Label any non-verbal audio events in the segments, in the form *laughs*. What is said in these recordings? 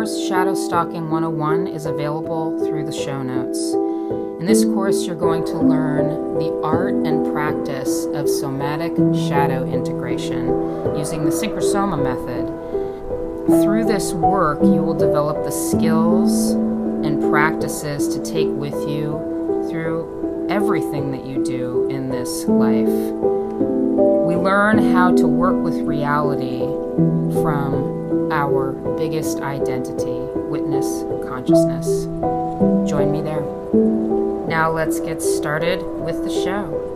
course, Shadow Stalking 101, is available through the show notes. In this course, you're going to learn the art and practice of somatic shadow integration using the Synchrosoma method. Through this work, you will develop the skills and practices to take with you through everything that you do in this life. We learn how to work with reality from our biggest identity, witness consciousness. Join me there. Now let's get started with the show.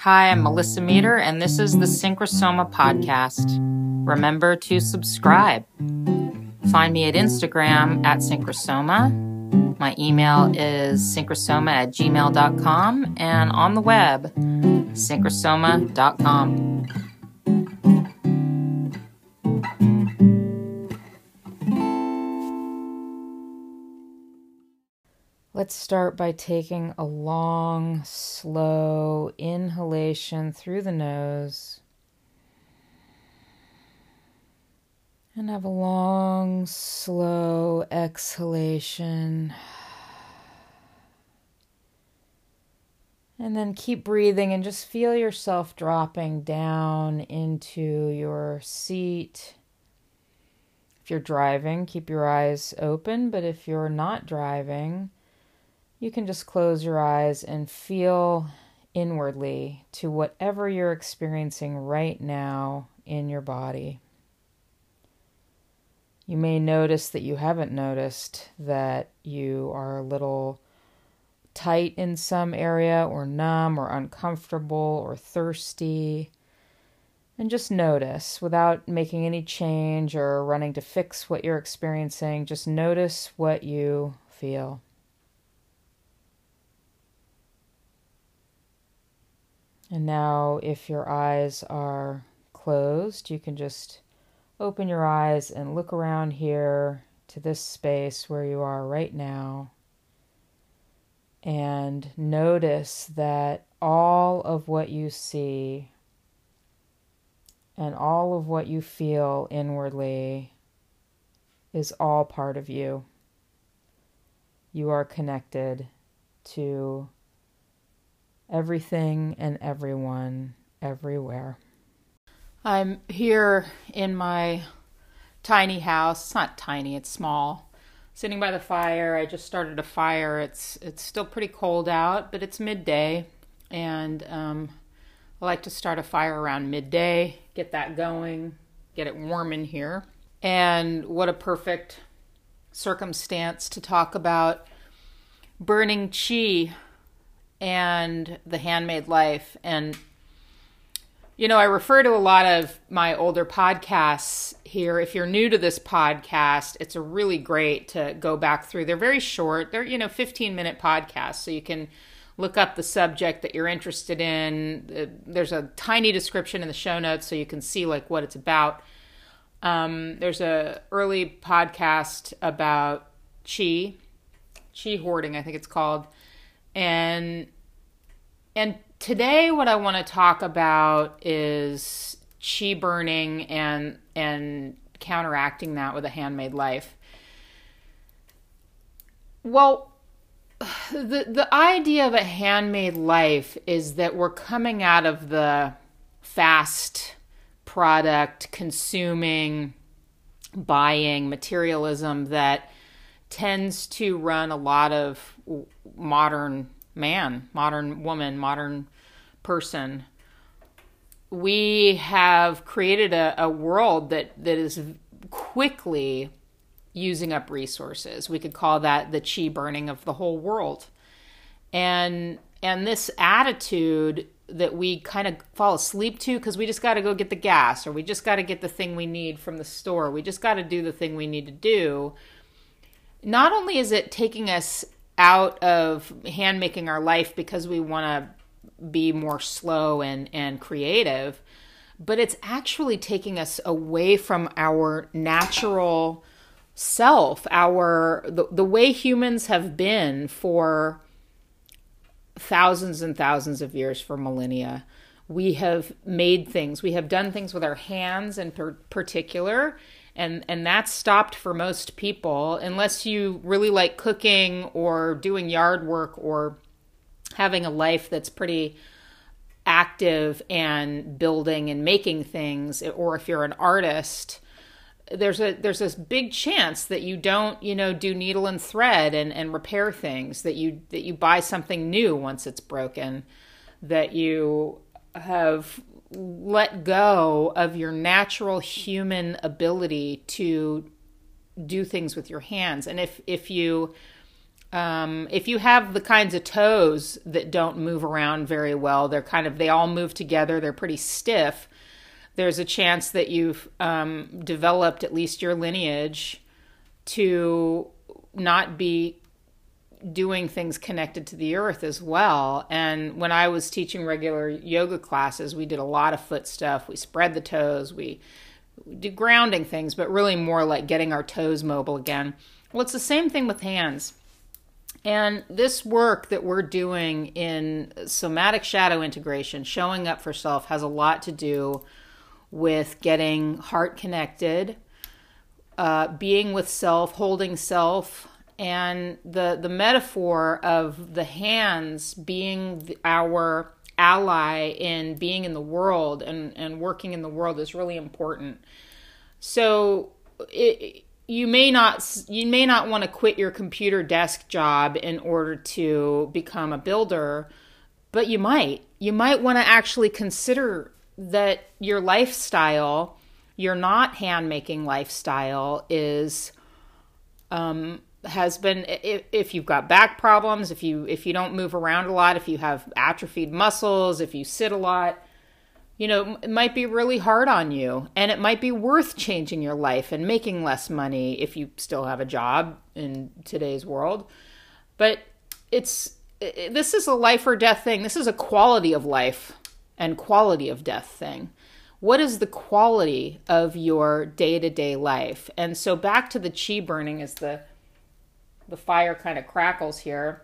Hi, I'm Melissa Meter, and this is the Synchrosoma Podcast. Remember to subscribe. Find me at Instagram at Synchrosoma. My email is synchrosoma at gmail.com and on the web, synchrosoma.com. Let's start by taking a long, slow inhalation through the nose. And have a long, slow exhalation. And then keep breathing and just feel yourself dropping down into your seat. If you're driving, keep your eyes open, but if you're not driving, you can just close your eyes and feel inwardly to whatever you're experiencing right now in your body. You may notice that you haven't noticed that you are a little tight in some area, or numb, or uncomfortable, or thirsty. And just notice without making any change or running to fix what you're experiencing. Just notice what you feel. And now, if your eyes are closed, you can just open your eyes and look around here to this space where you are right now. And notice that all of what you see and all of what you feel inwardly is all part of you. You are connected to everything and everyone everywhere. I'm here in my tiny house. It's not tiny, it's small. Sitting by the fire. I just started a fire. It's it's still pretty cold out, but it's midday and um, I like to start a fire around midday, get that going, get it warm in here. And what a perfect circumstance to talk about burning chi and The Handmade Life. And, you know, I refer to a lot of my older podcasts here. If you're new to this podcast, it's really great to go back through. They're very short, they're, you know, 15 minute podcasts. So you can look up the subject that you're interested in. There's a tiny description in the show notes so you can see like what it's about. Um, there's a early podcast about chi, chi hoarding, I think it's called and and today what I want to talk about is chi burning and and counteracting that with a handmade life. Well, the the idea of a handmade life is that we're coming out of the fast product consuming buying materialism that tends to run a lot of modern man, modern woman, modern person. We have created a, a world that, that is quickly using up resources. We could call that the chi burning of the whole world. And and this attitude that we kind of fall asleep to because we just got to go get the gas or we just got to get the thing we need from the store. We just got to do the thing we need to do. Not only is it taking us out of hand making our life because we want to be more slow and, and creative, but it's actually taking us away from our natural self, our the, the way humans have been for thousands and thousands of years, for millennia. We have made things. We have done things with our hands in per- particular, and and that's stopped for most people unless you really like cooking or doing yard work or having a life that's pretty active and building and making things or if you're an artist there's a there's this big chance that you don't you know do needle and thread and and repair things that you that you buy something new once it's broken that you have let go of your natural human ability to do things with your hands. And if if you um, if you have the kinds of toes that don't move around very well they're kind of they all move together they're pretty stiff there's a chance that you've um, developed at least your lineage to not be doing things connected to the earth as well. And when I was teaching regular yoga classes, we did a lot of foot stuff. We spread the toes, we, we did grounding things, but really more like getting our toes mobile again. Well, it's the same thing with hands. And this work that we're doing in somatic shadow integration, showing up for self, has a lot to do with getting heart connected, uh, being with self, holding self, and the the metaphor of the hands being our ally in being in the world and and working in the world is really important. So it, you may not you may not want to quit your computer desk job in order to become a builder, but you might. You might want to actually consider that your lifestyle, your not hand making lifestyle, is um, has been if, if you've got back problems, if you if you don't move around a lot, if you have atrophied muscles, if you sit a lot, you know, it might be really hard on you and it might be worth changing your life and making less money if you still have a job in today's world. But it's this is a life or death thing. This is a quality of life and quality of death thing. What is the quality of your day to day life? And so back to the chi burning is the the fire kind of crackles here.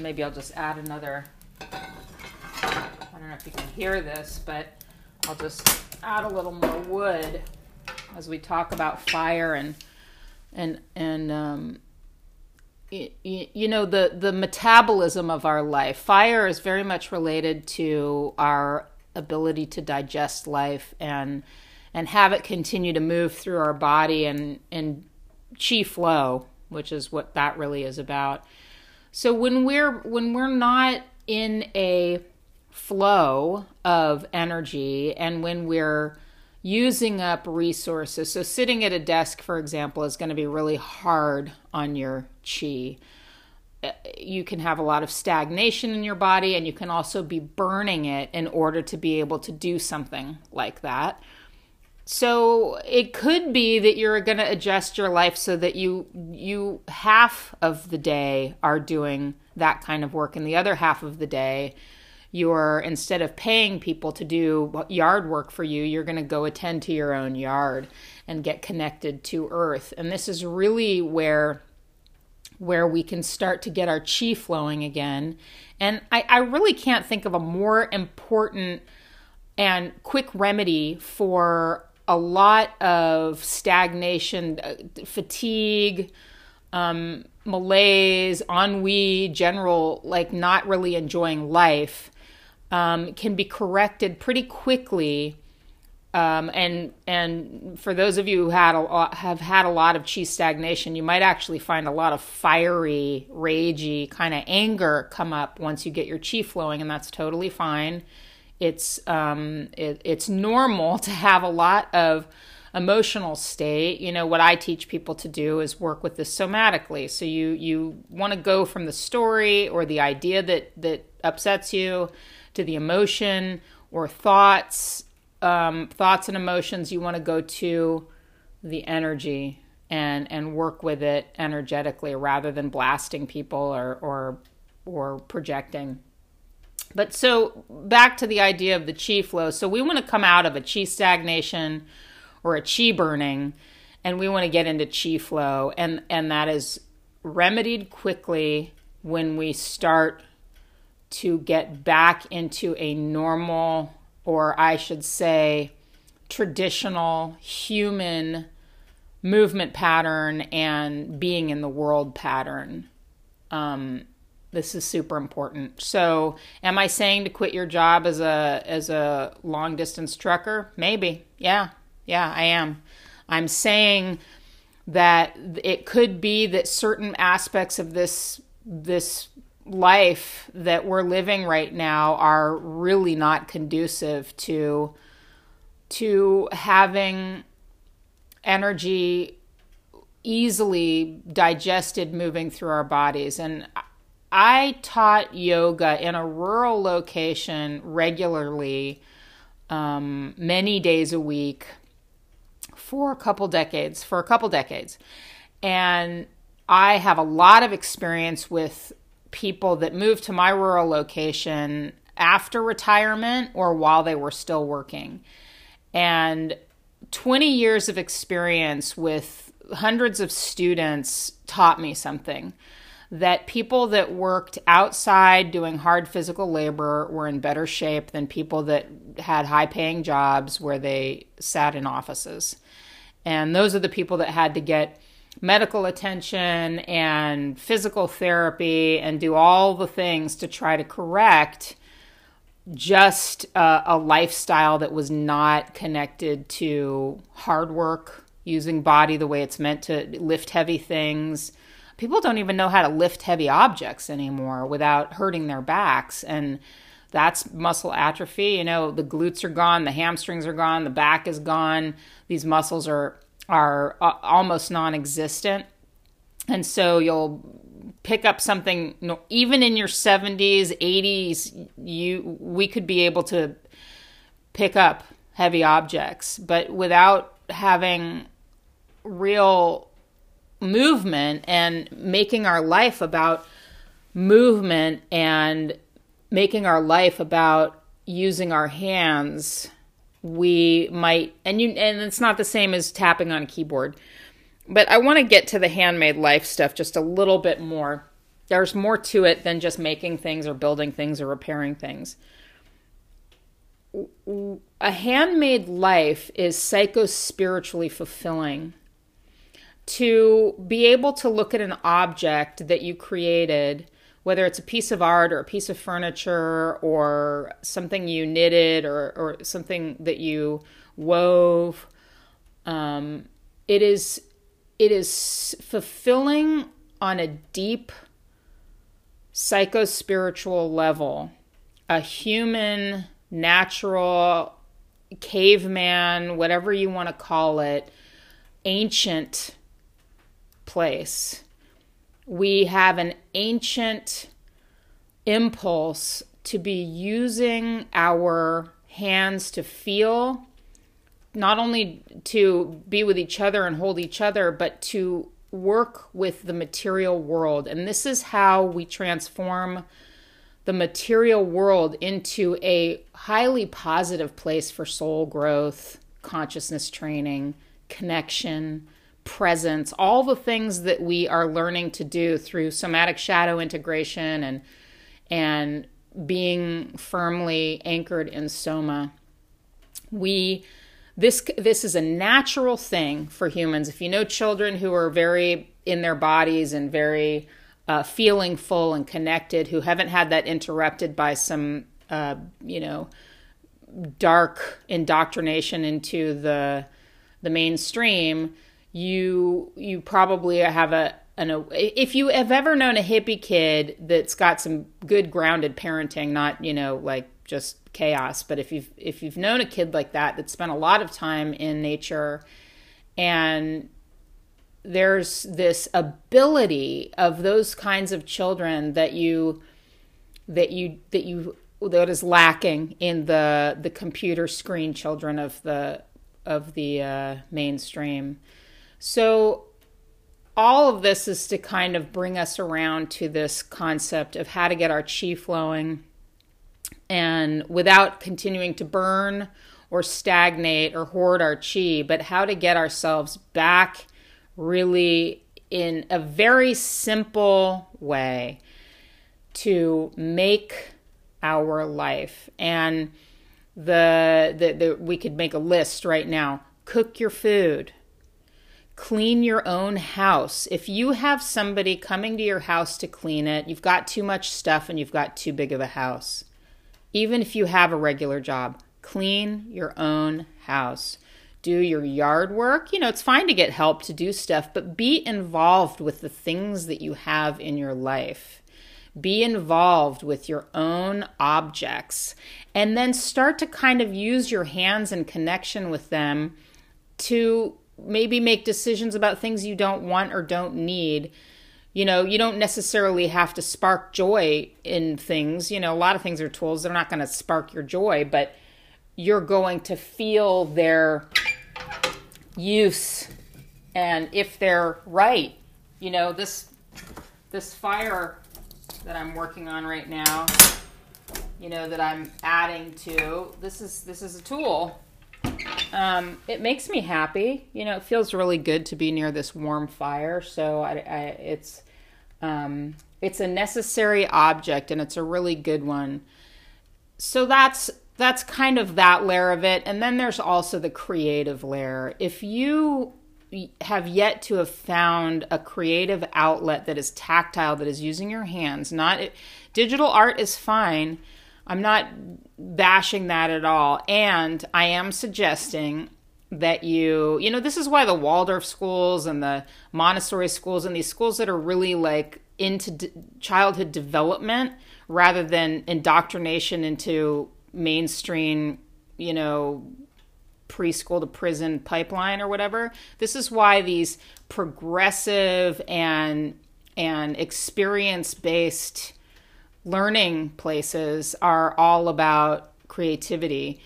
Maybe I'll just add another. I don't know if you can hear this, but I'll just add a little more wood as we talk about fire and and and um, you know the the metabolism of our life fire is very much related to our ability to digest life and and have it continue to move through our body and and chi flow which is what that really is about so when we're when we're not in a flow of energy and when we're using up resources. So, sitting at a desk, for example, is going to be really hard on your chi. Uh, you can have a lot of stagnation in your body, and you can also be burning it in order to be able to do something like that. So it could be that you're going to adjust your life so that you you half of the day are doing that kind of work and the other half of the day you're instead of paying people to do yard work for you, you're going to go attend to your own yard and get connected to earth. And this is really where where we can start to get our chi flowing again. And I, I really can't think of a more important and quick remedy for a lot of stagnation, uh, fatigue, um, malaise, ennui, general, like not really enjoying life um, can be corrected pretty quickly. Um, and and for those of you who had a, have had a lot of chi stagnation, you might actually find a lot of fiery, ragey kind of anger come up once you get your chi flowing, and that's totally fine. It's um, it, it's normal to have a lot of emotional state. You know what I teach people to do is work with this somatically. So you you want to go from the story or the idea that that upsets you to the emotion or thoughts, um, thoughts and emotions, you want to go to the energy and and work with it energetically rather than blasting people or or or projecting. But so back to the idea of the chi flow. So we want to come out of a chi stagnation or a chi burning and we want to get into chi flow and and that is remedied quickly when we start to get back into a normal or I should say traditional human movement pattern and being in the world pattern. Um, this is super important. So, am I saying to quit your job as a as a long distance trucker? Maybe. Yeah. Yeah, I am. I'm saying that it could be that certain aspects of this this life that we're living right now are really not conducive to to having energy easily digested moving through our bodies and I taught yoga in a rural location regularly, um, many days a week for a couple decades. For a couple decades. And I have a lot of experience with people that moved to my rural location after retirement or while they were still working. And 20 years of experience with hundreds of students taught me something that people that worked outside doing hard physical labor were in better shape than people that had high paying jobs where they sat in offices. And those are the people that had to get medical attention and physical therapy and do all the things to try to correct just a, a lifestyle that was not connected to hard work, using body the way it's meant to lift heavy things people don't even know how to lift heavy objects anymore without hurting their backs and that's muscle atrophy. You know the glutes are gone the hamstrings are gone the back is gone. These muscles are are uh, almost non-existent. And so you'll pick up something you know, even in your 70s 80s you we could be able to pick up heavy objects but without having real movement and making our life about movement and making our life about using our hands we might and you and it's not the same as tapping on a keyboard. But i want to get to the handmade life stuff just a little bit more. There's more to it than just making things or building things or repairing things. A handmade life is psycho spiritually fulfilling to be able to look at an object that you created, whether it's a piece of art or a piece of furniture or something you knitted or, or something that you wove, um, it is it is fulfilling on a deep psycho spiritual level, a human, natural, caveman, whatever you want to call it, ancient place. We have an ancient impulse to be using our hands to feel, not only to be with each other and hold each other, but to work with the material world. And this is how we transform the material world into a highly positive place for soul growth, consciousness training, connection, presence, all the things that we are learning to do through somatic shadow integration and and being firmly anchored in soma. We this this is a natural thing for humans. If you know children who are very in their bodies and very uh, feeling full and connected, who haven't had that interrupted by some uh, you know dark indoctrination into the the mainstream, you you probably have a an if you have ever known a hippie kid that's got some good grounded parenting, not you know like just chaos, but if you've if you've known a kid like that that spent a lot of time in nature and there's this ability of those kinds of children that you that you that you that is lacking in the the computer screen children of the of the uh, mainstream so, all of this is to kind of bring us around to this concept of how to get our chi flowing and without continuing to burn or stagnate or hoard our chi, but how to get ourselves back really in a very simple way to make our life. And the, the, the we could make a list right now. Cook your food. Clean your own house. If you have somebody coming to your house to clean it, you've got too much stuff and you've got too big of a house. Even if you have a regular job, clean your own house. Do your yard work. You know, it's fine to get help to do stuff, but be involved with the things that you have in your life. Be involved with your own objects and then start to kind of use your hands in connection with them to maybe make decisions about things you don't want or don't need. You know, you don't necessarily have to spark joy in things. You know, a lot of things are tools, they're not going to spark your joy, but you're going to feel their use and if they're right. You know, this this fire that I'm working on right now, you know, that I'm adding to. This is this is a tool. Um, it makes me happy. You know, it feels really good to be near this warm fire. So I, I it's um, it's a necessary object, and it's a really good one. So that's that's kind of that layer of it, and then there's also the creative layer. If you have yet to have found a creative outlet that is tactile that is using your hands not digital art is fine i'm not bashing that at all and i am suggesting that you you know this is why the waldorf schools and the montessori schools and these schools that are really like into childhood development rather than indoctrination into mainstream you know preschool to prison pipeline or whatever. This is why these progressive and and experience based learning places are all about creativity.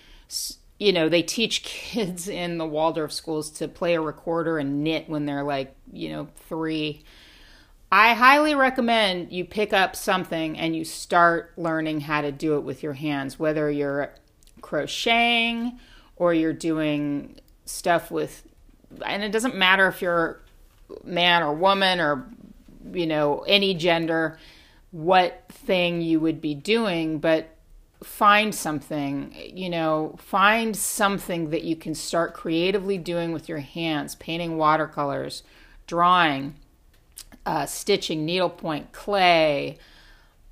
You know, they teach kids *laughs* in the Waldorf schools to play a recorder and knit when they're like, you know, three. I highly recommend you pick up something and you start learning how to do it with your hands, whether you're crocheting or you're doing stuff with and it doesn't matter if you're man or woman or you know any gender what thing you would be doing but find something you know find something that you can start creatively doing with your hands painting watercolors drawing uh, stitching needlepoint clay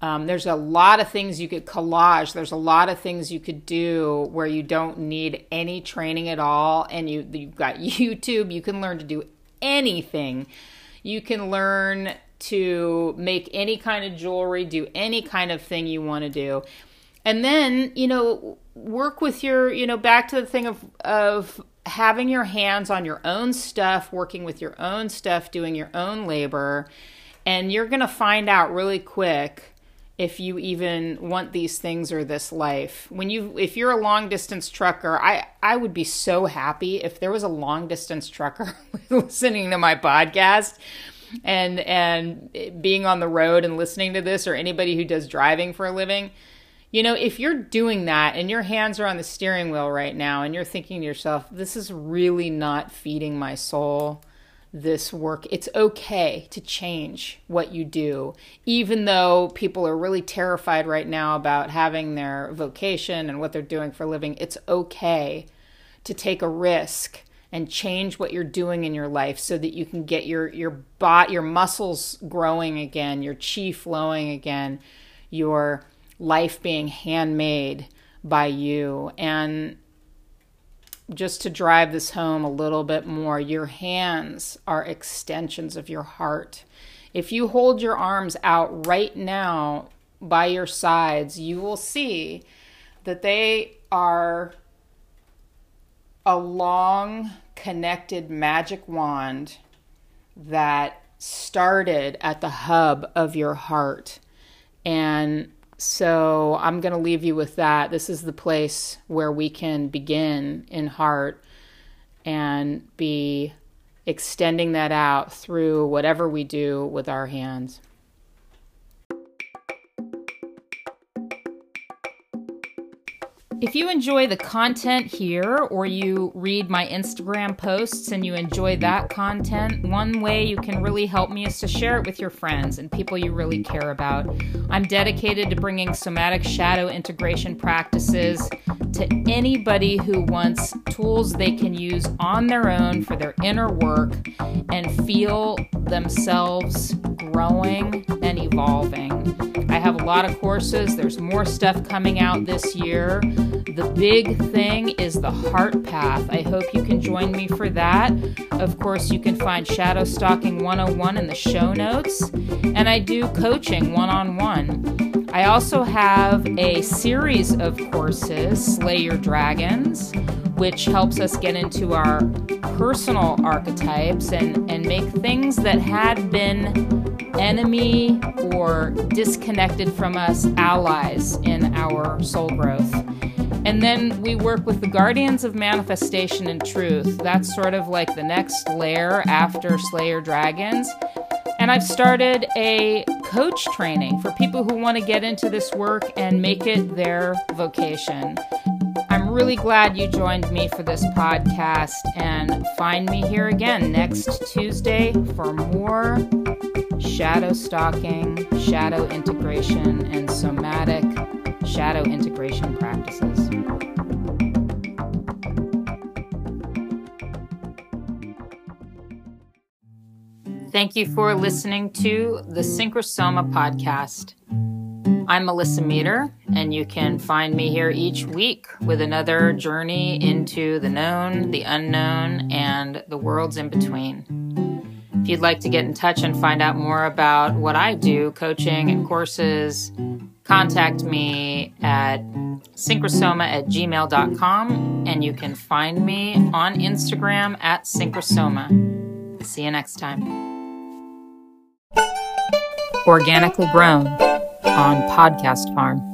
um, there's a lot of things you could collage. There's a lot of things you could do where you don't need any training at all, and you you've got *laughs* YouTube. You can learn to do anything. You can learn to make any kind of jewelry, do any kind of thing you want to do, and then you know work with your you know back to the thing of of having your hands on your own stuff, working with your own stuff, doing your own labor, and you're gonna find out really quick if you even want these things or this life. When you if you're a long distance trucker, I I would be so happy if there was a long distance trucker *laughs* listening to my podcast and and being on the road and listening to this or anybody who does driving for a living. You know, if you're doing that and your hands are on the steering wheel right now and you're thinking to yourself, this is really not feeding my soul this work. It's okay to change what you do, even though people are really terrified right now about having their vocation and what they're doing for a living. It's okay to take a risk and change what you're doing in your life so that you can get your your bot your muscles growing again, your chi flowing again, your life being handmade by you and just to drive this home a little bit more, your hands are extensions of your heart. If you hold your arms out right now by your sides, you will see that they are a long, connected magic wand that started at the hub of your heart. And so I'm going to leave you with that. This is the place where we can begin in heart and be extending that out through whatever we do with our hands. If you enjoy the content here or you read my Instagram posts and you enjoy that content, one way you can really help me is to share it with your friends and people you really care about. I'm dedicated to bringing somatic shadow integration practices to anybody who wants tools they can use on their own for their inner work and feel themselves growing and evolving. I have a lot of courses, there's more stuff coming out this year. The big thing is the heart path. I hope you can join me for that. Of course, you can find Shadow Stalking 101 in the show notes, and I do coaching one on one. I also have a series of courses, Slay Your Dragons, which helps us get into our personal archetypes and, and make things that had been enemy or disconnected from us allies in our soul growth. And then we work with the guardians of manifestation and truth. That's sort of like the next layer after Slay Your Dragons. And I've started a coach training for people who want to get into this work and make it their vocation. I'm really glad you joined me for this podcast and find me here again next Tuesday for more shadow stalking, shadow integration, and somatic shadow integration practices. Thank you for listening to the Synchrosoma podcast. I'm Melissa Meter, and you can find me here each week with another journey into the known, the unknown, and the worlds in between. If you'd like to get in touch and find out more about what I do, coaching and courses, contact me at synchrosoma at gmail.com, and you can find me on Instagram at synchrosoma. See you next time organically grown on Podcast Farm.